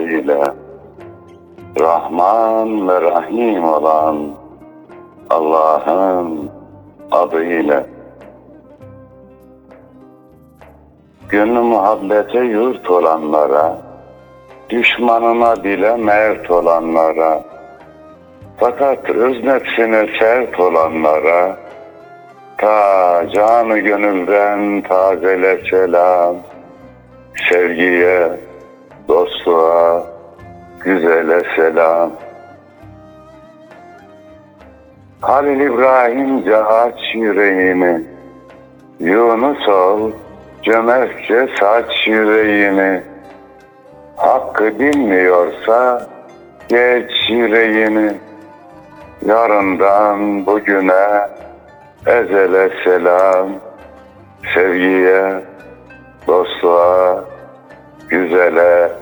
ile Rahman ve Rahim olan Allah'ın adıyla. Gönlü muhabbete yurt olanlara Düşmanına bile mert olanlara Fakat öz nefsine sert olanlara Ta canı gönülden tazele selam Sevgiye, dostluğa, güzele selam. Halil İbrahimce aç yüreğimi. Yunus ol, cömertçe saç yüreğimi. Hakkı bilmiyorsa geç yüreğimi. Yarından bugüne ezele selam. Sevgiye, dostluğa, güzele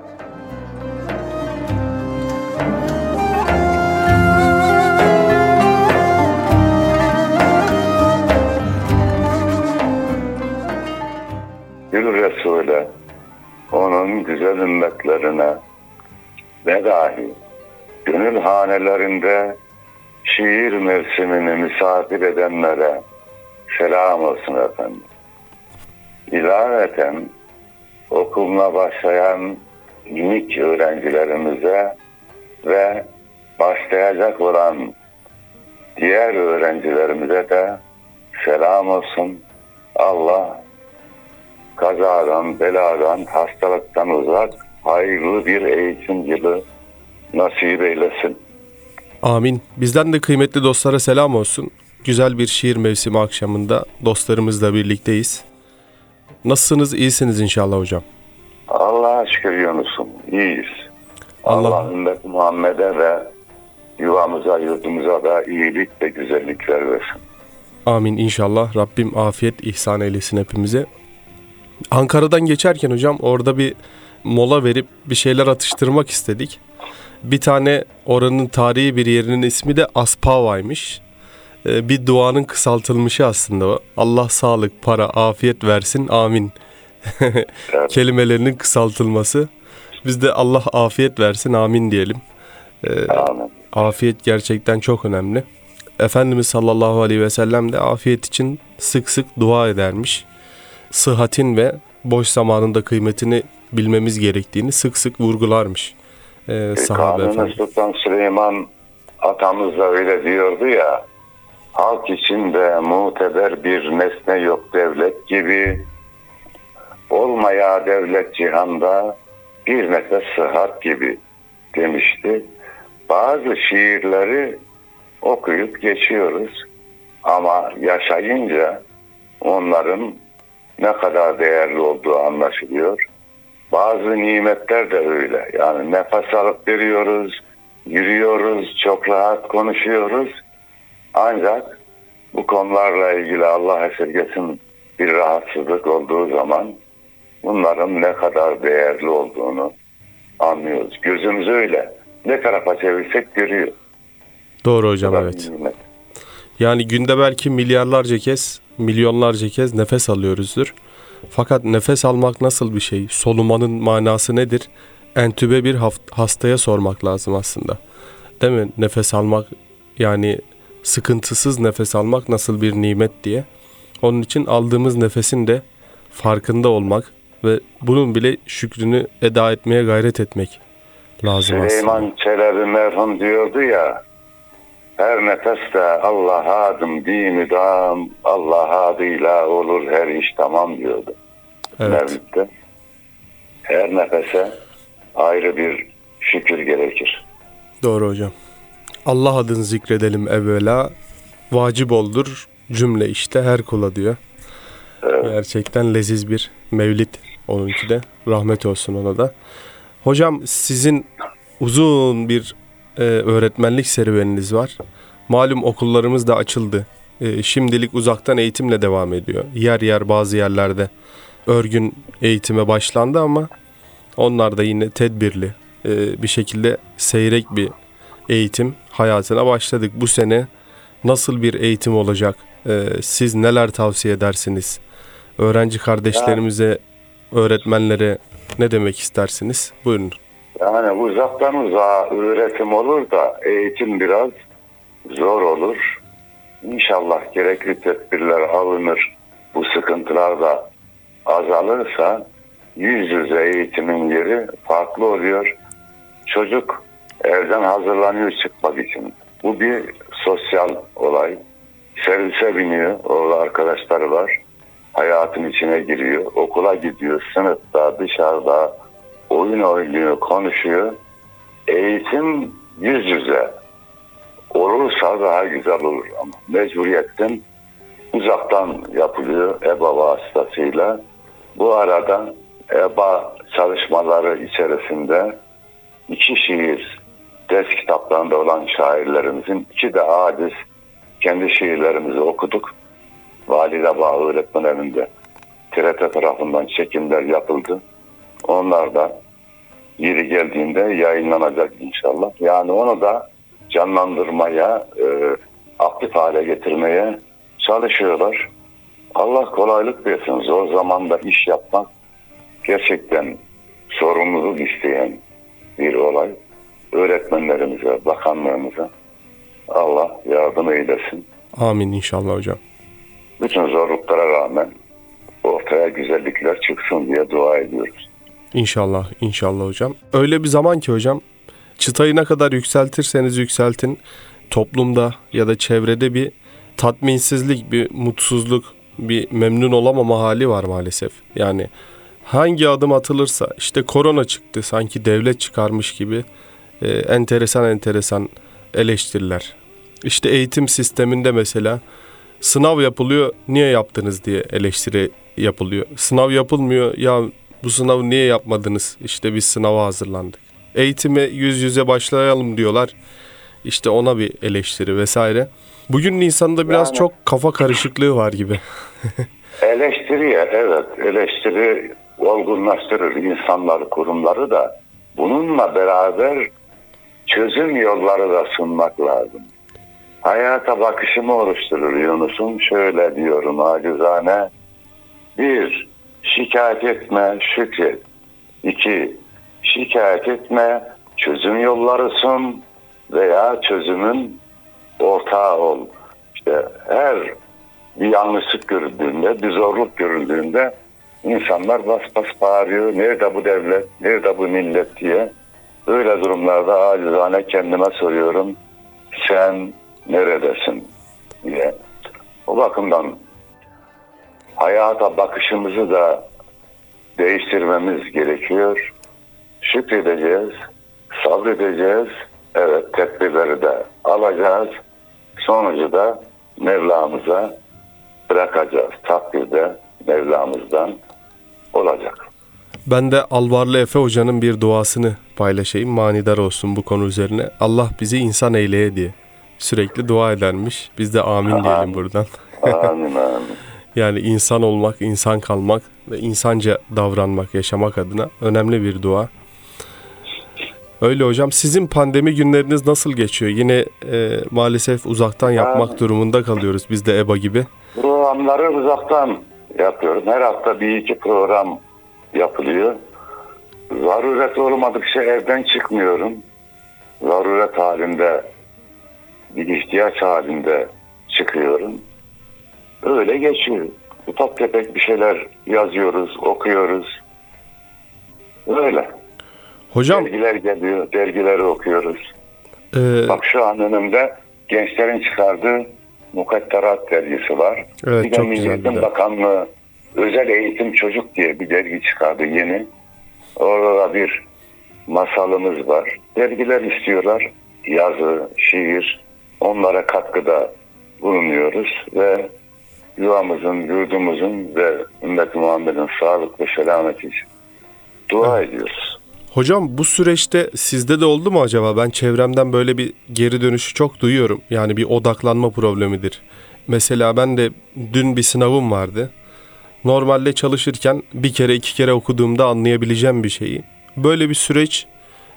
Gül Resul'e, onun güzel ümmetlerine ve dahi gönül hanelerinde şiir mevsimini misafir edenlere selam olsun efendim. İlaveten okuluna başlayan minik öğrencilerimize ve başlayacak olan diğer öğrencilerimize de selam olsun. Allah kazadan, beladan, hastalıktan uzak, hayırlı bir eğitim yılı nasip eylesin. Amin. Bizden de kıymetli dostlara selam olsun. Güzel bir şiir mevsimi akşamında dostlarımızla birlikteyiz. Nasılsınız? İyisiniz inşallah hocam. Allah'a şükür Yunus'um. iyiyiz. Allah- Allah, ümmet Muhammed'e ve yuvamıza, yurdumuza da iyilik ve güzellikler versin. Amin inşallah. Rabbim afiyet ihsan eylesin hepimize. Ankara'dan geçerken hocam orada bir mola verip bir şeyler atıştırmak istedik. Bir tane oranın tarihi bir yerinin ismi de Aspava'ymış. Ee, Bir duanın kısaltılmışı aslında o. Allah sağlık, para, afiyet versin. Amin. Kelimelerinin kısaltılması. Biz de Allah afiyet versin. Amin diyelim. Amin. Afiyet gerçekten çok önemli. Efendimiz sallallahu aleyhi ve sellem de afiyet için sık sık dua edermiş. Sıhhatin ve boş zamanında kıymetini bilmemiz gerektiğini sık sık vurgularmış. Ee, sahabe Kanuni efendim. Sultan Süleyman atamız da öyle diyordu ya. Halk içinde muteber bir nesne yok devlet gibi. Olmaya devlet cihanda bir nefes sıhhat gibi demişti. Bazı şiirleri okuyup geçiyoruz. Ama yaşayınca onların ne kadar değerli olduğu anlaşılıyor. Bazı nimetler de öyle. Yani nefes alıp veriyoruz, yürüyoruz, çok rahat konuşuyoruz. Ancak bu konularla ilgili Allah esirgesin bir rahatsızlık olduğu zaman bunların ne kadar değerli olduğunu anlıyoruz. Gözümüz öyle. Ne tarafa çevirsek görüyor. Doğru hocam evet. nimet. Yani günde belki milyarlarca kez, milyonlarca kez nefes alıyoruzdur. Fakat nefes almak nasıl bir şey? Solumanın manası nedir? Entübe bir hastaya sormak lazım aslında. Değil mi? Nefes almak yani sıkıntısız nefes almak nasıl bir nimet diye. Onun için aldığımız nefesin de farkında olmak ve bunun bile şükrünü eda etmeye gayret etmek lazım aslında. Süleyman Çelebi merhum diyordu ya her nefeste Allah'a adım dini dam Allah adıyla olur her iş tamam diyordu. Evet. Mevlüt'te. Her nefese ayrı bir şükür gerekir. Doğru hocam. Allah adını zikredelim evvela. Vacip oldur cümle işte her kula diyor. Gerçekten leziz bir mevlid onunki de. Rahmet olsun ona da. Hocam sizin uzun bir e, öğretmenlik serüveniniz var. Malum okullarımız da açıldı. E, şimdilik uzaktan eğitimle devam ediyor. Yer yer bazı yerlerde örgün eğitime başlandı ama onlar da yine tedbirli e, bir şekilde seyrek bir eğitim hayatına başladık. Bu sene nasıl bir eğitim olacak? E, siz neler tavsiye edersiniz? Öğrenci kardeşlerimize, öğretmenlere ne demek istersiniz? Buyurun. Yani uzaktan uzağa öğretim olur da eğitim biraz zor olur. İnşallah gerekli tedbirler alınır. Bu sıkıntılar da azalırsa yüz yüze eğitimin yeri farklı oluyor. Çocuk evden hazırlanıyor çıkmak için. Bu bir sosyal olay. Servise biniyor, orada arkadaşları var. Hayatın içine giriyor, okula gidiyor, sınıfta, dışarıda oyun oynuyor, konuşuyor. Eğitim yüz yüze olursa daha güzel olur ama mecburiyetten uzaktan yapılıyor EBA vasıtasıyla. Bu arada EBA çalışmaları içerisinde iki şiir ders kitaplarında olan şairlerimizin iki de hadis kendi şiirlerimizi okuduk. Valide Bağ Öğretmen Evi'nde TRT tarafından çekimler yapıldı. Onlar da yeri geldiğinde yayınlanacak inşallah. Yani onu da canlandırmaya, e, aktif hale getirmeye çalışıyorlar. Allah kolaylık versin. Zor zamanda iş yapmak gerçekten sorumluluk isteyen bir olay. Öğretmenlerimize, bakanlığımıza Allah yardım eylesin. Amin inşallah hocam. Bütün zorluklara rağmen ortaya güzellikler çıksın diye dua ediyoruz. İnşallah, inşallah hocam. Öyle bir zaman ki hocam, çıtayı ne kadar yükseltirseniz yükseltin, toplumda ya da çevrede bir tatminsizlik, bir mutsuzluk, bir memnun olamama hali var maalesef. Yani hangi adım atılırsa, işte korona çıktı sanki devlet çıkarmış gibi e, enteresan enteresan eleştiriler. İşte eğitim sisteminde mesela sınav yapılıyor, niye yaptınız diye eleştiri yapılıyor. Sınav yapılmıyor, ya bu sınavı niye yapmadınız? İşte biz sınava hazırlandık. Eğitime yüz yüze başlayalım diyorlar. İşte ona bir eleştiri vesaire. Bugün insanda biraz Yani- çok kafa karışıklığı var gibi. Eleştiri ya evet eleştiri olgunlaştırır insanları kurumları da bununla beraber çözüm yolları da sunmak lazım. Hayata bakışımı oluşturur Yunus'um şöyle diyorum acizane. Bir, şikayet etme şükret. İki, şikayet etme çözüm yolları sun veya çözümün ortağı ol. İşte her bir yanlışlık görüldüğünde, bir zorluk görüldüğünde insanlar bas bas bağırıyor. Nerede bu devlet, nerede bu millet diye. Öyle durumlarda acizane kendime soruyorum. Sen neredesin diye. O bakımdan hayata bakışımızı da değiştirmemiz gerekiyor. Şükredeceğiz, sabredeceğiz. Evet tedbirleri de alacağız. Sonucu da Mevlamıza bırakacağız. Takdirde Mevlamızdan olacak. Ben de Alvarlı Efe Hoca'nın bir duasını paylaşayım. Manidar olsun bu konu üzerine. Allah bizi insan eyleye diye sürekli dua edermiş. Biz de amin diyelim buradan. Amin amin. Yani insan olmak, insan kalmak ve insanca davranmak, yaşamak adına önemli bir dua. Öyle hocam. Sizin pandemi günleriniz nasıl geçiyor? Yine e, maalesef uzaktan yapmak Yani- durumunda kalıyoruz biz de EBA gibi. Programları uzaktan yapıyorum. Her hafta bir iki program yapılıyor. Zaruret olmadıkça evden çıkmıyorum. Zaruret halinde, bir ihtiyaç halinde çıkıyorum. Öyle geçiyor. Ufak tefek bir şeyler yazıyoruz, okuyoruz. Öyle. Hocam Dergiler geliyor, dergileri okuyoruz. e, Bak şu an önümde gençlerin çıkardığı Mukadderat dergisi var. Evet, bir de çok Milli güzel bir Eğitim. Bakanlığı Özel Eğitim Çocuk diye bir dergi çıkardı yeni. Orada da bir masalımız var. Dergiler istiyorlar. Yazı, şiir. Onlara katkıda bulunuyoruz ve yuvamızın, yurdumuzun ve ümmet Muhammed'in sağlık ve selameti için dua ediyoruz. Hocam bu süreçte sizde de oldu mu acaba? Ben çevremden böyle bir geri dönüşü çok duyuyorum. Yani bir odaklanma problemidir. Mesela ben de dün bir sınavım vardı. Normalde çalışırken bir kere iki kere okuduğumda anlayabileceğim bir şeyi. Böyle bir süreç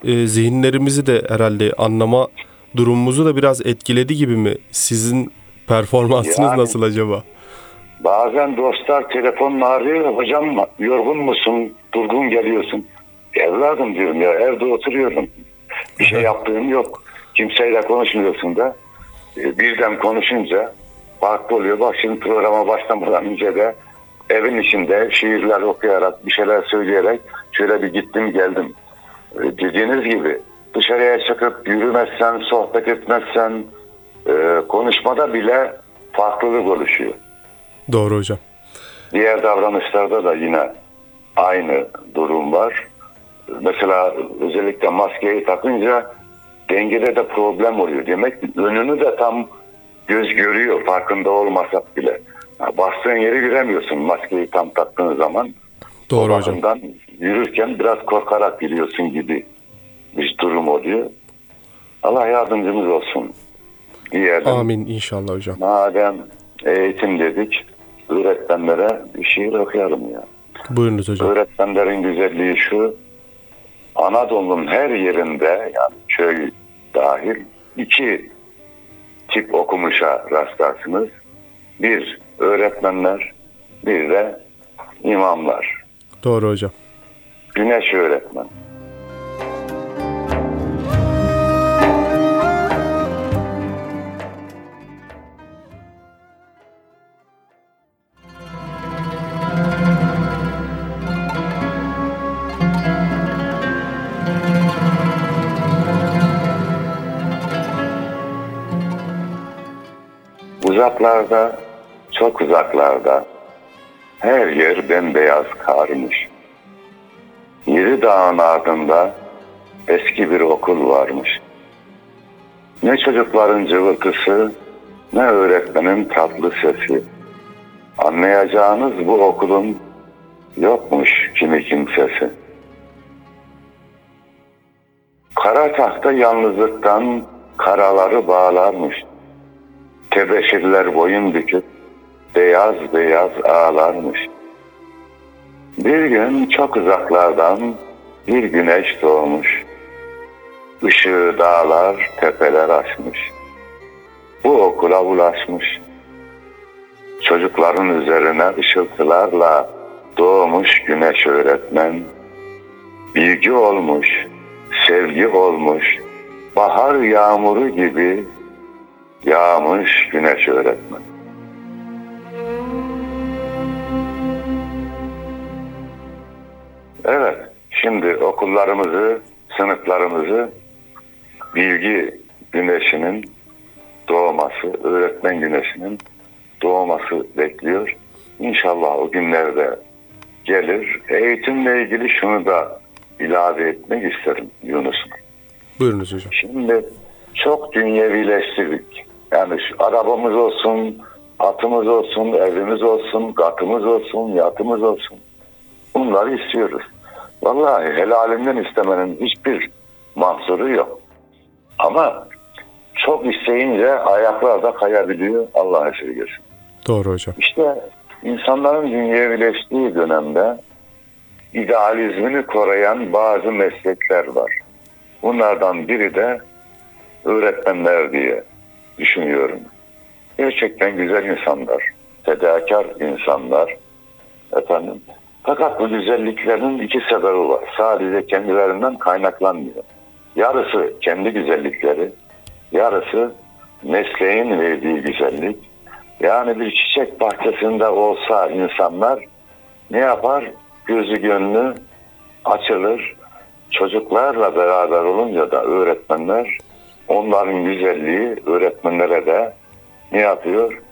e, zihinlerimizi de herhalde anlama durumumuzu da biraz etkiledi gibi mi? Sizin performansınız Yani- nasıl acaba? Bazen dostlar telefonla arıyor. Hocam yorgun musun? Durgun geliyorsun. Evladım diyorum ya evde oturuyorum. Bir şey yaptığım yok. Kimseyle konuşmuyorsun da. E, Birden konuşunca farklı oluyor. Bak şimdi programa başlamadan önce de evin içinde şiirler okuyarak bir şeyler söyleyerek şöyle bir gittim geldim. E, Dediğiniz gibi dışarıya çıkıp yürümezsen, sohbet etmezsen e, konuşmada bile farklılık oluşuyor. Doğru hocam. Diğer davranışlarda da yine aynı durum var. Mesela özellikle maskeyi takınca dengede de problem oluyor. Demek ki önünü de tam göz görüyor farkında olmasak bile. Bastığın yeri göremiyorsun maskeyi tam taktığın zaman. Doğru o hocam. yürürken biraz korkarak yürüyorsun gibi bir durum oluyor. Allah yardımcımız olsun diyelim. Amin inşallah hocam. Madem eğitim dedik, öğretmenlere bir şiir okuyalım ya. Buyurunuz hocam. Öğretmenlerin güzelliği şu, Anadolu'nun her yerinde yani köy dahil iki tip okumuşa rastlarsınız. Bir öğretmenler, bir de imamlar. Doğru hocam. Güneş öğretmen. Uzaklarda, çok uzaklarda her yer bembeyaz karmış. Yedi dağın ardında eski bir okul varmış. Ne çocukların cıvıltısı, ne öğretmenin tatlı sesi. Anlayacağınız bu okulun yokmuş kimi kimsesi. Kara tahta yalnızlıktan karaları bağlarmış. Tebeşirler boyun büküp beyaz beyaz ağlarmış. Bir gün çok uzaklardan bir güneş doğmuş. Işığı dağlar, tepeler açmış. Bu okula ulaşmış. Çocukların üzerine ışıltılarla doğmuş güneş öğretmen. Bilgi olmuş, sevgi olmuş, bahar yağmuru gibi yağmış güneş öğretmen. Evet, şimdi okullarımızı, sınıflarımızı bilgi güneşinin doğması, öğretmen güneşinin doğması bekliyor. İnşallah o günlerde gelir. Eğitimle ilgili şunu da ilave etmek isterim Yunus'um. Buyurunuz hocam. Şimdi çok dünyevileştirdik. Yani şu arabamız olsun, atımız olsun, evimiz olsun, katımız olsun, yatımız olsun. Bunları istiyoruz. Vallahi helalinden istemenin hiçbir mahsuru yok. Ama çok isteyince ayaklar da kayabiliyor. Allah esirgesin. Doğru hocam. İşte insanların dünyevileştiği dönemde idealizmini koruyan bazı meslekler var. Bunlardan biri de öğretmenler diye düşünüyorum. Gerçekten güzel insanlar, fedakar insanlar efendim. Fakat bu güzelliklerin iki sebebi var. Sadece kendilerinden kaynaklanmıyor. Yarısı kendi güzellikleri, yarısı mesleğin verdiği güzellik. Yani bir çiçek bahçesinde olsa insanlar ne yapar? Gözü gönlü açılır. Çocuklarla beraber olunca da öğretmenler onların güzelliği öğretmenlere de ne yapıyor?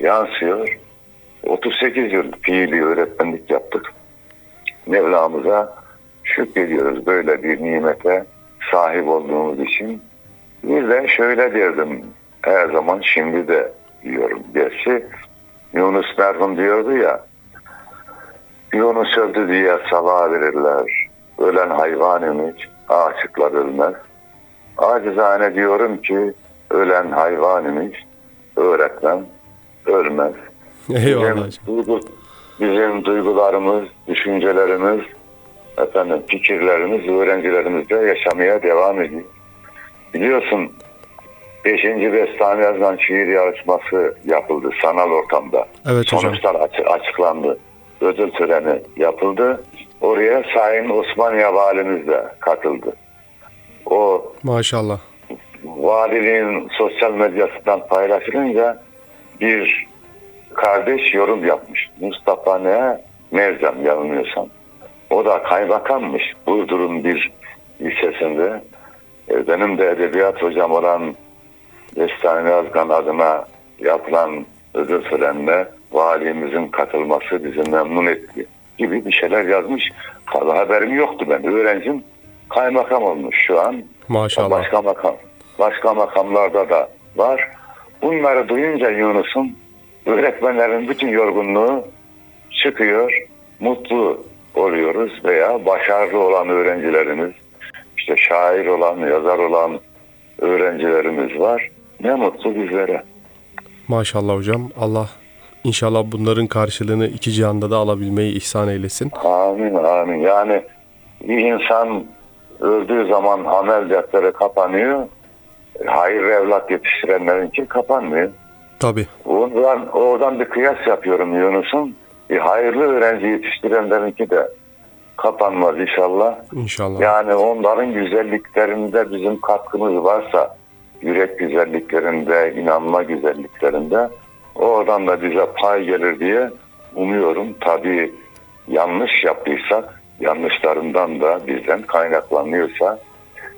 Yansıyor. 38 yıl fiili öğretmenlik yaptık. Mevlamıza şükrediyoruz böyle bir nimete sahip olduğumuz için. Bir de şöyle derdim her zaman şimdi de diyorum. Gerçi Yunus merhum diyordu ya Yunus öldü diye sabah verirler. ölen hayvan imiş, aşıklar ölmez. Acizane diyorum ki ölen hayvan imiş, öğretmen ölmez. Eyvallah Bizim, hocam. duygu, bizim duygularımız, düşüncelerimiz, efendim fikirlerimiz öğrencilerimizde yaşamaya devam ediyor. Biliyorsun 5. Bestami Yazgan şiir yarışması yapıldı sanal ortamda. Evet hocam. Sonuçlar açı- açıklandı. Ödül töreni yapıldı. Oraya Sayın Osmaniye Valimiz de katıldı. O Maşallah. valiliğin sosyal medyasından paylaşılınca bir kardeş yorum yapmış. Mustafa ne? Merzem yanılmıyorsam. O da kaymakammış. Burdur'un bir lisesinde. E, Benim de edebiyat hocam olan Destani Yazgan adına yapılan ödül törenine valimizin katılması bizi memnun etti gibi bir şeyler yazmış. Tabii haberim yoktu ben. Öğrencim kaymakam olmuş şu an. Maşallah. Başka makam. Başka makamlarda da var. Bunları duyunca Yunus'un öğretmenlerin bütün yorgunluğu çıkıyor. Mutlu oluyoruz veya başarılı olan öğrencilerimiz, işte şair olan, yazar olan öğrencilerimiz var. Ne mutlu bizlere. Maşallah hocam. Allah inşallah bunların karşılığını iki cihanda da alabilmeyi ihsan eylesin. Amin amin. Yani bir insan öldüğü zaman amel defteri kapanıyor. Hayır evlat yetiştirenlerinki kapanmıyor. Tabi. Oradan, oradan bir kıyas yapıyorum Yunus'un. Bir hayırlı öğrenci yetiştirenlerinki de kapanmaz inşallah. İnşallah. Yani onların güzelliklerinde bizim katkımız varsa, yürek güzelliklerinde, inanma güzelliklerinde oradan da bize pay gelir diye umuyorum. Tabii yanlış yaptıysak, yanlışlarından da bizden kaynaklanıyorsa,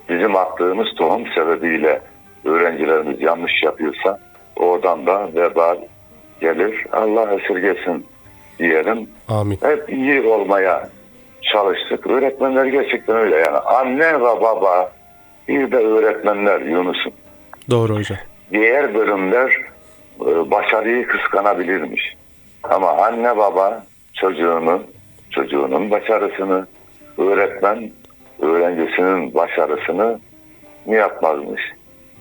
bizim attığımız tohum sebebiyle öğrencilerimiz yanlış yapıyorsa oradan da vebal gelir. Allah esirgesin diyelim. Amin. Hep iyi olmaya çalıştık. Öğretmenler gerçekten öyle yani. Anne ve baba bir de öğretmenler Yunus'un. Doğru hocam. Diğer bölümler e, başarıyı kıskanabilirmiş. Ama anne baba çocuğunu, çocuğunun başarısını, öğretmen öğrencisinin başarısını ne yapmazmış?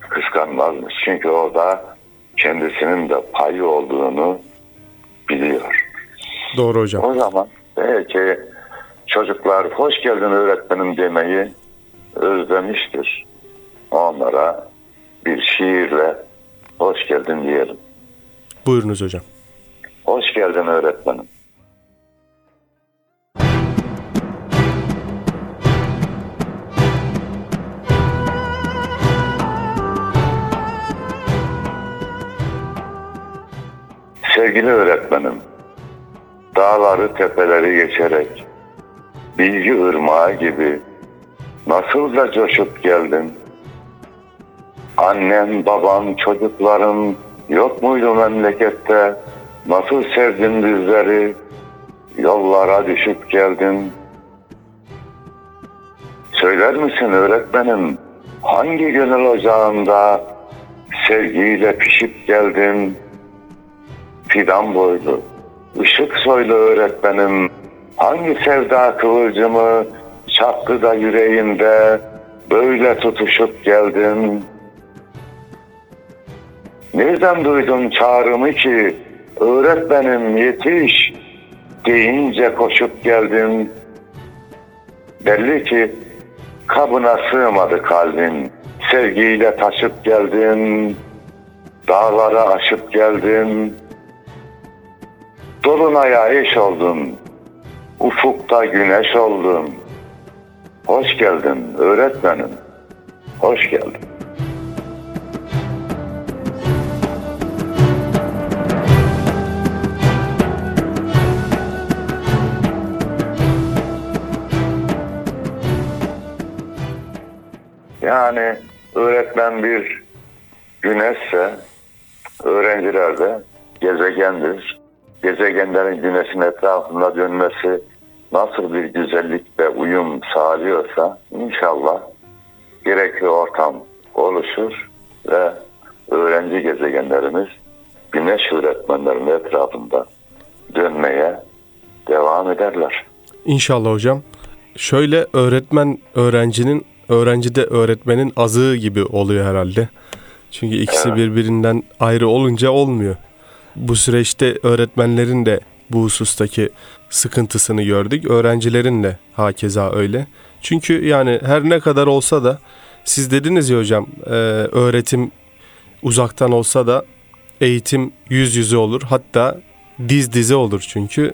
Kıskanmazmış. Çünkü orada kendisinin de payı olduğunu biliyor. Doğru hocam. O zaman belki çocuklar hoş geldin öğretmenim demeyi özlemiştir. Onlara bir şiirle hoş geldin diyelim. Buyurunuz hocam. Hoş geldin öğretmenim. Sevgili öğretmenim, dağları tepeleri geçerek, bilgi ırmağı gibi nasıl da coşup geldin. Annem, babam, çocukların yok muydu memlekette? Nasıl sevdin bizleri? Yollara düşüp geldin. Söyler misin öğretmenim? Hangi gönül ocağında sevgiyle pişip geldin? Fidan boylu, ışık soylu öğretmenim. Hangi sevda kıvılcımı çaktı da yüreğinde böyle tutuşup geldin? Nereden duydun çağrımı ki öğretmenim yetiş deyince koşup geldin. Belli ki kabına sığmadı kalbin. Sevgiyle taşıp geldin. Dağlara aşıp geldin. Dolunaya eş oldun. Ufukta güneş oldun. Hoş geldin öğretmenim. Hoş geldin. Yani öğretmen bir güneşse öğrenciler de gezegendir. Gezegenlerin güneşin etrafında dönmesi nasıl bir güzellik ve uyum sağlıyorsa inşallah gerekli ortam oluşur ve öğrenci gezegenlerimiz güneş öğretmenlerin etrafında dönmeye devam ederler. İnşallah hocam. Şöyle öğretmen öğrencinin, öğrenci de öğretmenin azığı gibi oluyor herhalde. Çünkü ikisi birbirinden ayrı olunca olmuyor. Bu süreçte öğretmenlerin de bu husustaki sıkıntısını gördük. Öğrencilerin de hakeza öyle. Çünkü yani her ne kadar olsa da siz dediniz ya hocam e, öğretim uzaktan olsa da eğitim yüz yüze olur. Hatta diz dize olur çünkü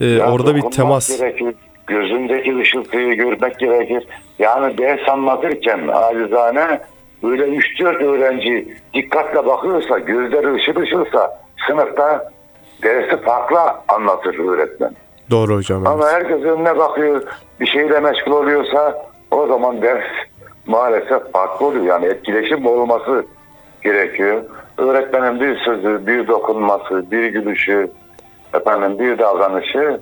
e, Ya orada bir temas. Gerekir. Gözündeki ışıltıyı görmek gerekir. Yani ders anlatırken acizane böyle 3-4 öğrenci dikkatle bakıyorsa, gözleri ışıl ışılsa sınıfta dersi farklı anlatır öğretmen. Doğru hocam. evet. Ama herkes önüne bakıyor, bir şeyle meşgul oluyorsa o zaman ders maalesef farklı oluyor. Yani etkileşim olması gerekiyor. Öğretmenin bir sözü, bir dokunması, bir gülüşü, efendim bir davranışı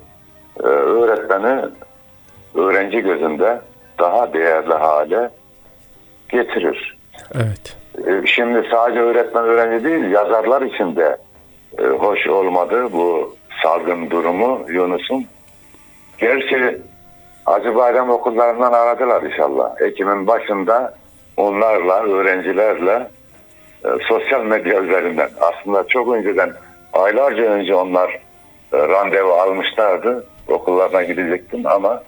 e, öğretmeni öğrenci gözünde daha değerli hale getirir. Evet. E, Şimdi sadece öğretmen öğrenci değil, yazarlar için de e, hoş olmadı bu salgın durumu Yunus'un. Gerçi Hacı Bayram okullarından aradılar inşallah. Ekim'in başında onlarla, öğrencilerle e, sosyal medya üzerinden aslında çok önceden aylarca önce onlar e, randevu almışlardı. Okullarına gidecektim ama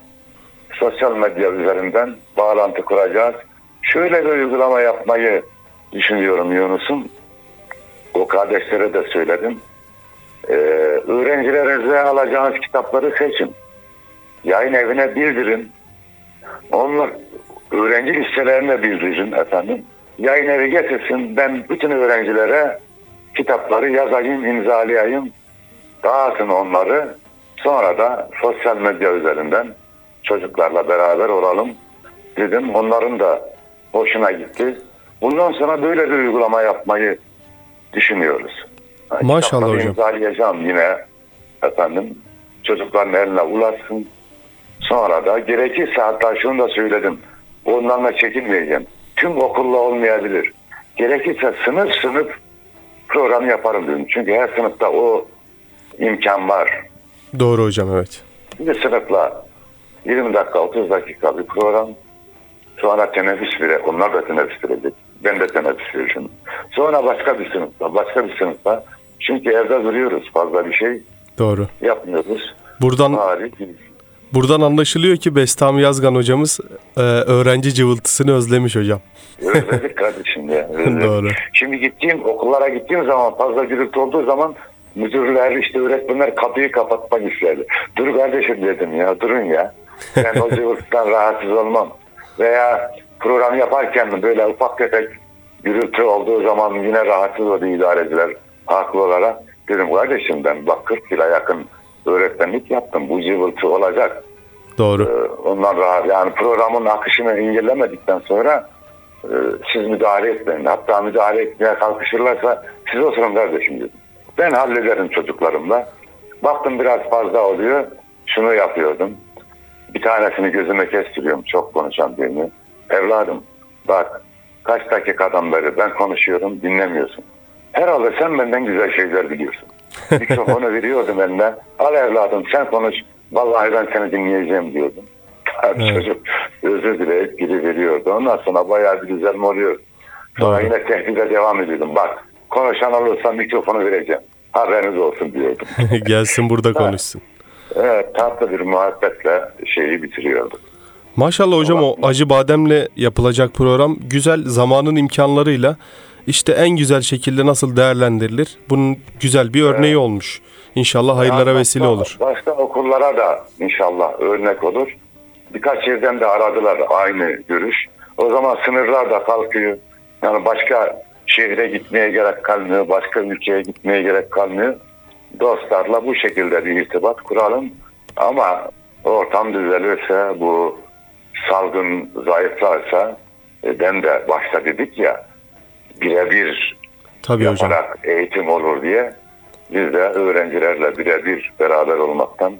sosyal medya üzerinden bağlantı kuracağız. Şöyle bir uygulama yapmayı düşünüyorum Yunus'um. O kardeşlere de söyledim. Ee, öğrencilerinize alacağınız kitapları seçin. Yayın evine bildirin. Onlar öğrenci listelerine bildirin efendim. Yayın evi getirsin. Ben bütün öğrencilere kitapları yazayım, imzalayayım. Dağıtın onları. Sonra da sosyal medya üzerinden çocuklarla beraber olalım dedim. Onların da hoşuna gitti. Bundan sonra böyle bir uygulama yapmayı düşünüyoruz. Yani Maşallah hocam. imzalayacağım yine efendim. Çocukların eline ulaşsın. Sonra da gerekirse hatta şunu da söyledim. Onlarla çekinmeyeceğim. Tüm okulla olmayabilir. Gerekirse sınıf sınıf program yaparım dedim. Çünkü her sınıfta o imkan var. Doğru hocam evet. Bir sınıfla 20 dakika 30 dakika bir program. Sonra teneffüs bile. Onlar da teneffüs verecek. Ben de teneffüs vereceğim. Sonra başka bir sınıfta. Başka bir sınıfta. Çünkü evde duruyoruz. Fazla bir şey Doğru. yapmıyoruz. Buradan Bari buradan anlaşılıyor ki Bestami Yazgan hocamız e, öğrenci cıvıltısını özlemiş hocam. özledik kardeşim ya. özledik. Doğru. Şimdi gittiğim okullara gittiğim zaman fazla gürültü olduğu zaman müdürler işte öğretmenler kapıyı kapatmak isterdi. Dur kardeşim dedim ya durun ya. Ben o cıvıltıdan rahatsız olmam. Veya program yaparken böyle ufak tefek gürültü olduğu zaman yine rahatsız oldu idareciler haklı olarak. Dedim kardeşim ben bak 40 yıla yakın öğretmenlik yaptım. Bu cıvıltı olacak. Doğru. Ee, Ondan rahat yani programın akışını engellemedikten sonra e, siz müdahale etmeyin. Hatta müdahale etmeye kalkışırlarsa siz oturun kardeşim dedim. Ben hallederim çocuklarımla. Baktım biraz fazla oluyor. Şunu yapıyordum. Bir tanesini gözüme kestiriyorum çok konuşan birini. Evladım bak kaç dakikadan beri ben konuşuyorum dinlemiyorsun. Herhalde sen benden güzel şeyler biliyorsun. Mikrofonu veriyordum eline. Al evladım sen konuş. Vallahi ben seni dinleyeceğim diyordum. Evet. Çocuk özür dileyip geri veriyordu. Ondan sonra bayağı bir güzel oluyor. Sonra Doğru. yine tehdide devam ediyordum. Bak konuşan olursa mikrofonu vereceğim. Haberiniz olsun diyordum. Gelsin burada konuşsun. Evet tatlı bir muhabbetle şeyi bitiriyorduk. Maşallah hocam o acı bademle yapılacak program güzel zamanın imkanlarıyla işte en güzel şekilde nasıl değerlendirilir? Bunun güzel bir örneği olmuş. İnşallah hayırlara Yani vesile başka- olur. Başka okullara da inşallah örnek olur. Birkaç yerden de aradılar aynı görüş. O zaman sınırlar da kalkıyor. Yani başka şehre gitmeye gerek kalmıyor. Başka ülkeye gitmeye gerek kalmıyor. Dostlarla bu şekilde bir irtibat kuralım. Ama ortam düzelirse bu salgın zayıflarsa e, ben de başta dedik ya birebir Tabii hocam. yaparak eğitim olur diye biz de öğrencilerle birebir beraber olmaktan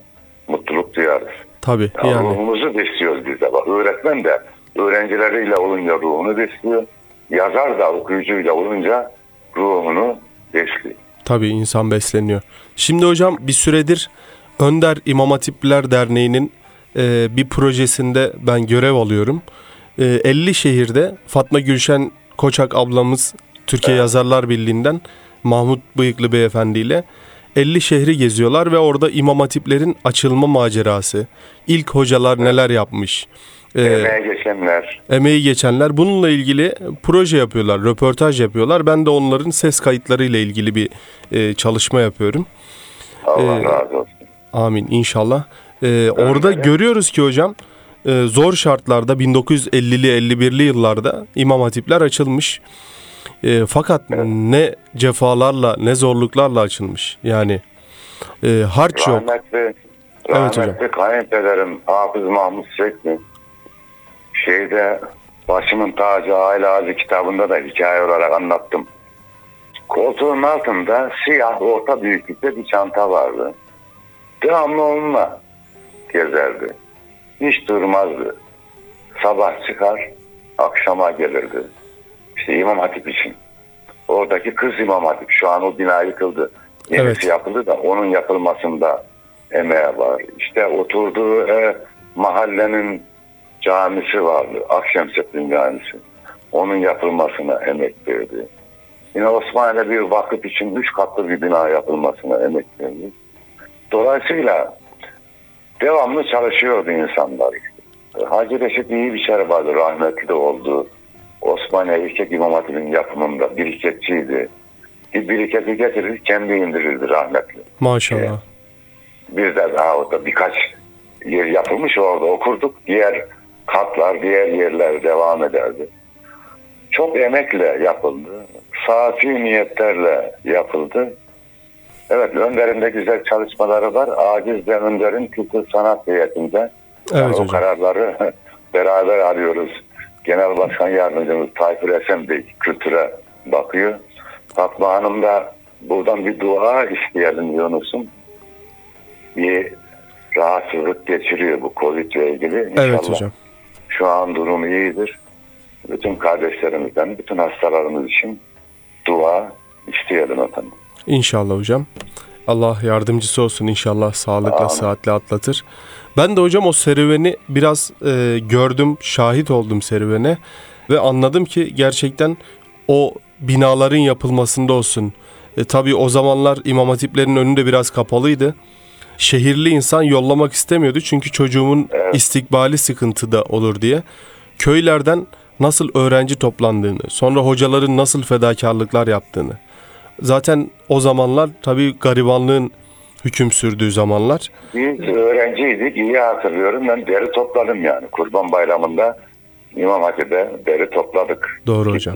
mutluluk duyarız. Tabii Yani. yani. Ruhumuzu besliyoruz biz de. Bak, öğretmen de öğrencileriyle olunca ruhunu besliyor. Yazar da okuyucuyla olunca ruhunu. Tabii insan besleniyor. Şimdi hocam bir süredir Önder İmam Hatipliler Derneği'nin e, bir projesinde ben görev alıyorum. E, 50 şehirde Fatma Gülşen Koçak ablamız Türkiye Yazarlar Birliği'nden Mahmut Bıyıklı Beyefendi ile 50 şehri geziyorlar ve orada imam hatiplerin açılma macerası, ilk hocalar neler yapmış, e, Emeğe geçenler. emeği geçenler bununla ilgili proje yapıyorlar, röportaj yapıyorlar. Ben de onların ses kayıtları ile ilgili bir e, çalışma yapıyorum. Allah Ee, razı olsun. Amin inşallah. Ee, orada görüyoruz ki hocam e, zor şartlarda 1950'li 51'li yıllarda imam hatipler açılmış. E, fakat ne cefalarla ne zorluklarla açılmış. Yani e, harç yok. Rahmetli, Evet hocam. rahmetli kayınpederim Hafız Mahmut Sekli şeyde Başımın Tacı Aile Ağacı kitabında da hikaye olarak anlattım. Koltuğun altında siyah orta büyüklükte bir çanta vardı. Devamlı onunla gezerdi. Hiç durmazdı. Sabah çıkar, akşama gelirdi. İşte İmam Hatip için. Oradaki kız İmam Hatip. Şu an o bina yıkıldı. Yenisi Evet. yapıldı da onun yapılmasında emeği var. İşte oturduğu e, mahallenin camisi vardı. Akşemseddin Camisi. Onun yapılmasına emek verdi. Yine Osmanlı'da bir vakıf için üç katlı bir bina yapılmasına emek verdi. Dolayısıyla devamlı çalışıyordu insanlar. Hacı Reşit iyi bir şey vardı. Rahmetli de oldu. Osmaniye Yüksek İmam Hatip'in yapımında biriketçiydi. Bir biriketi getirir kendi indirirdi rahmetli. Maşallah. Bir de daha orada birkaç yer yapılmış orada okurduk. Diğer katlar, diğer yerler devam ederdi. Çok emekle yapıldı. Safi niyetlerle yapıldı. Evet, Önder'in de güzel çalışmaları var. Aciz de Önder'in kültür sanat heyetinde. Evet Yani o kararları beraber arıyoruz. Genel Başkan Yardımcımız Tayfur Esen Bey kültüre bakıyor. Fatma Hanım da buradan bir dua isteyelim Yunus'um. Bir rahatsızlık geçiriyor bu Covid ile ilgili. İnşallah Evet hocam. Şu an durum iyidir. Bütün kardeşlerimizden, bütün hastalarımız için dua isteyelim efendim. İnşallah hocam. Allah yardımcısı olsun inşallah sağlıkla Amin. sıhhatle atlatır. Ben de hocam o serüveni biraz e, gördüm, şahit oldum serüvene ve anladım ki gerçekten o binaların yapılmasında olsun. E, tabii o zamanlar imam hatiplerin önünde biraz kapalıydı. Şehirli insan yollamak istemiyordu çünkü çocuğumun istikbali sıkıntıda olur diye. Köylerden nasıl öğrenci toplandığını, sonra hocaların nasıl fedakarlıklar yaptığını. Zaten o zamanlar tabii garibanlığın hüküm sürdüğü zamanlar. Biz öğrenciydik, iyi hatırlıyorum. Ben deri topladım yani. Kurban Bayramı'nda İmam Hatip'e deri topladık. Doğru hocam.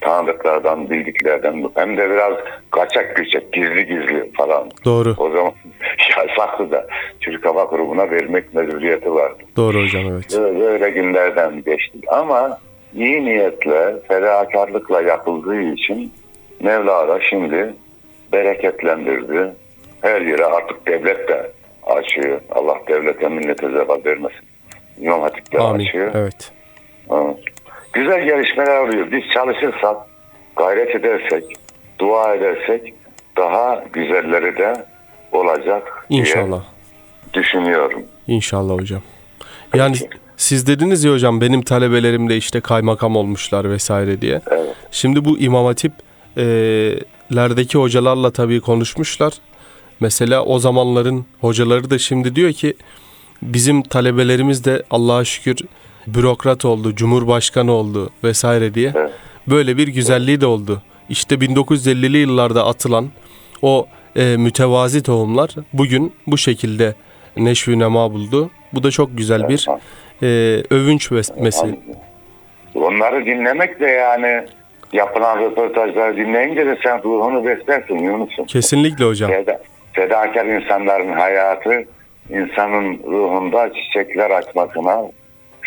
Tanıdıklardan, bildiklerden hem de biraz kaçak göçek, gizli gizli falan. Doğru. O zaman yasaklı da Türk Hava Kurumu'na vermek mecburiyeti vardı. Doğru hocam evet. Böyle, böyle günlerden geçtik. Ama iyi niyetle, fedakarlıkla yapıldığı için Mevla da şimdi bereketlendirdi. Her yere artık devlet de açıyor. Allah devlete millete zeval vermesin. İmam Hatip de Amin. açıyor. Evet. Evet. Güzel gelişmeler oluyor. Biz çalışırsak, gayret edersek, dua edersek daha güzelleri de olacak diye İnşallah. düşünüyorum. İnşallah hocam. Yani siz dediniz ya hocam benim talebelerim de işte kaymakam olmuşlar vesaire diye. Evet. Şimdi bu imam hatip e, lerdeki hocalarla tabii konuşmuşlar. Mesela o zamanların hocaları da şimdi diyor ki bizim talebelerimiz de Allah'a şükür bürokrat oldu, cumhurbaşkanı oldu vesaire diye. Evet. Böyle bir güzelliği de oldu. İşte 1950'li yıllarda atılan o e, mütevazi tohumlar bugün bu şekilde neşvü nema buldu. Bu da çok güzel bir e, övünç ves- mesele. Onları dinlemek de yani yapılan röportajları dinleyince de sen ruhunu beslersin Yunus'um. Kesinlikle hocam. Feda, fedakar insanların hayatı insanın ruhunda çiçekler açmasına,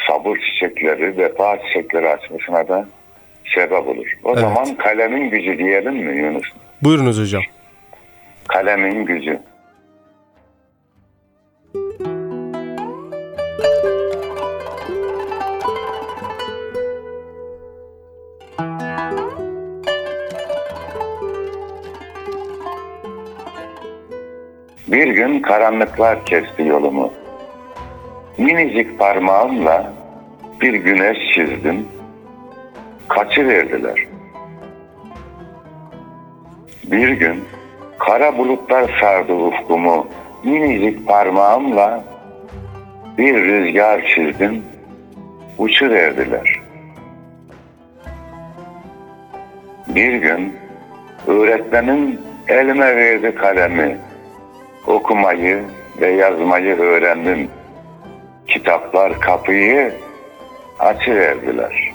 sabır çiçekleri, vefa çiçekleri açmasına da sebep olur. O Evet. zaman kalemin gücü diyelim mi Yunus? Buyurunuz hocam. Kalemin gücü. Bir gün karanlıklar kesti yolumu. Minicik parmağımla bir güneş çizdim. Kaçıverdiler. Bir gün kara bulutlar sardı ufkumu. Minicik parmağımla bir rüzgar çizdim. Uçuverdiler. Bir gün öğretmenim elime verdi kalemi. Okumayı ve yazmayı öğrendim. Kitaplar kapıyı açıverdiler.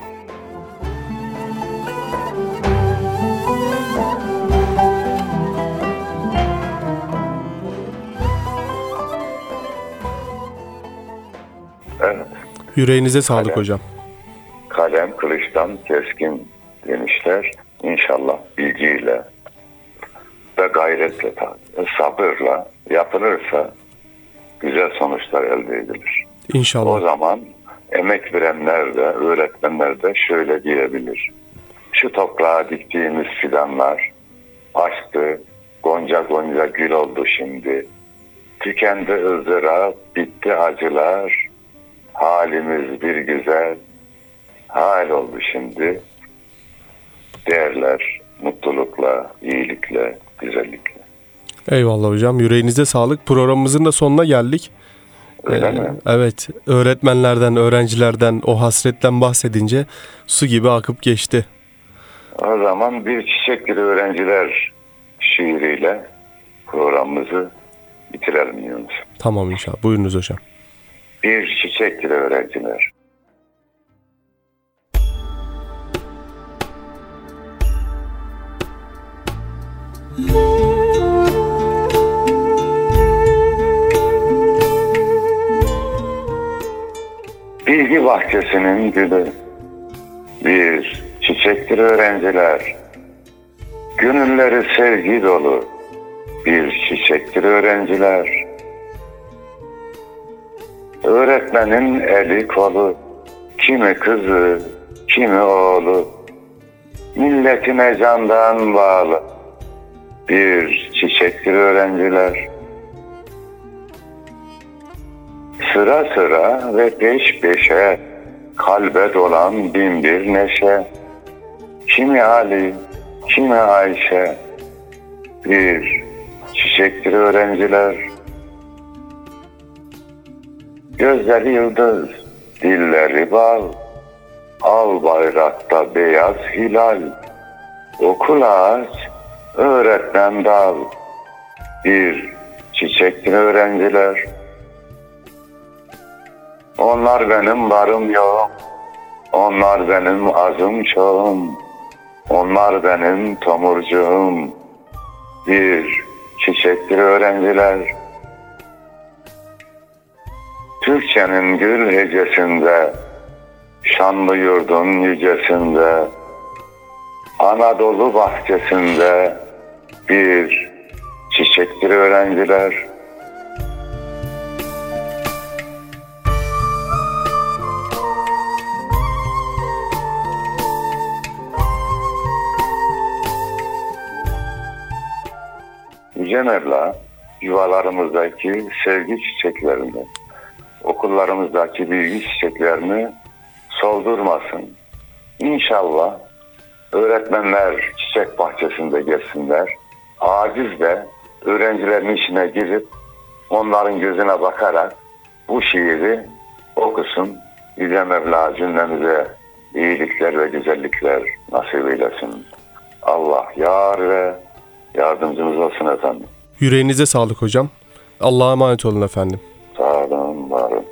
Evet. Yüreğinize sağlık Alo. hocam. kalem kılıçtan keskin demişler. İnşallah bilgiyle ve gayretle, sabırla yapılırsa güzel sonuçlar elde edilir. O İnşallah. zaman emek verenler de, öğretmenler de şöyle diyebilir. Şu toprağa diktiğimiz fidanlar açtı, gonca gonca gül oldu şimdi. Tükendi ızdırap, bitti acılar, halimiz bir güzel hal oldu şimdi. Değerler, mutlulukla, iyilikle, güzellikle. Eyvallah hocam. Yüreğinize sağlık. Programımızın da sonuna geldik. Öyle Ee, mi? Evet. Öğretmenlerden, öğrencilerden o hasretten bahsedince su gibi akıp geçti. O zaman bir çiçekleri öğrenciler şiiriyle programımızı bitirelim Yunus. Tamam inşallah. Buyurunuz hocam. Bir çiçekleri öğrenciler. Bilgi bahçesinin gülü bir çiçektir öğrenciler. Gönülleri sevgi dolu bir çiçektir öğrenciler. Öğretmenin eli kolu, kimi kızı, kimi oğlu, milletine candan bağlı bir çiçektir öğrenciler. Sıra sıra ve peş peşe kalbe dolan bin bir neşe. Kimi Ali, kimi Ayşe, bir çiçektir öğrenciler. Gözleri yıldız, dilleri bal, al bayrakta beyaz hilal. Okul ağaç, öğretmen dal, bir çiçektir öğrenciler. Onlar benim varım yok, onlar benim azım çoğum, onlar benim tomurcuğum, bir çiçektir öğrenciler. Türkçenin gül hecesinde, şanlı yurdun yücesinde, Anadolu bahçesinde bir çiçektir öğrenciler. Yüce Mevla yuvalarımızdaki sevgi çiçeklerini, okullarımızdaki bilgi çiçeklerini soldurmasın. İnşallah öğretmenler çiçek bahçesinde gelsinler. Aciz de öğrencilerin içine girip onların gözüne bakarak bu şiiri okusun. Yüce Mevla cümlemize iyilikler ve güzellikler nasip eylesin. Allah yar ve yardımcımız olsun efendim. Yüreğinize sağlık hocam. Allah'a emanet olun efendim. Sağ olun, var olun.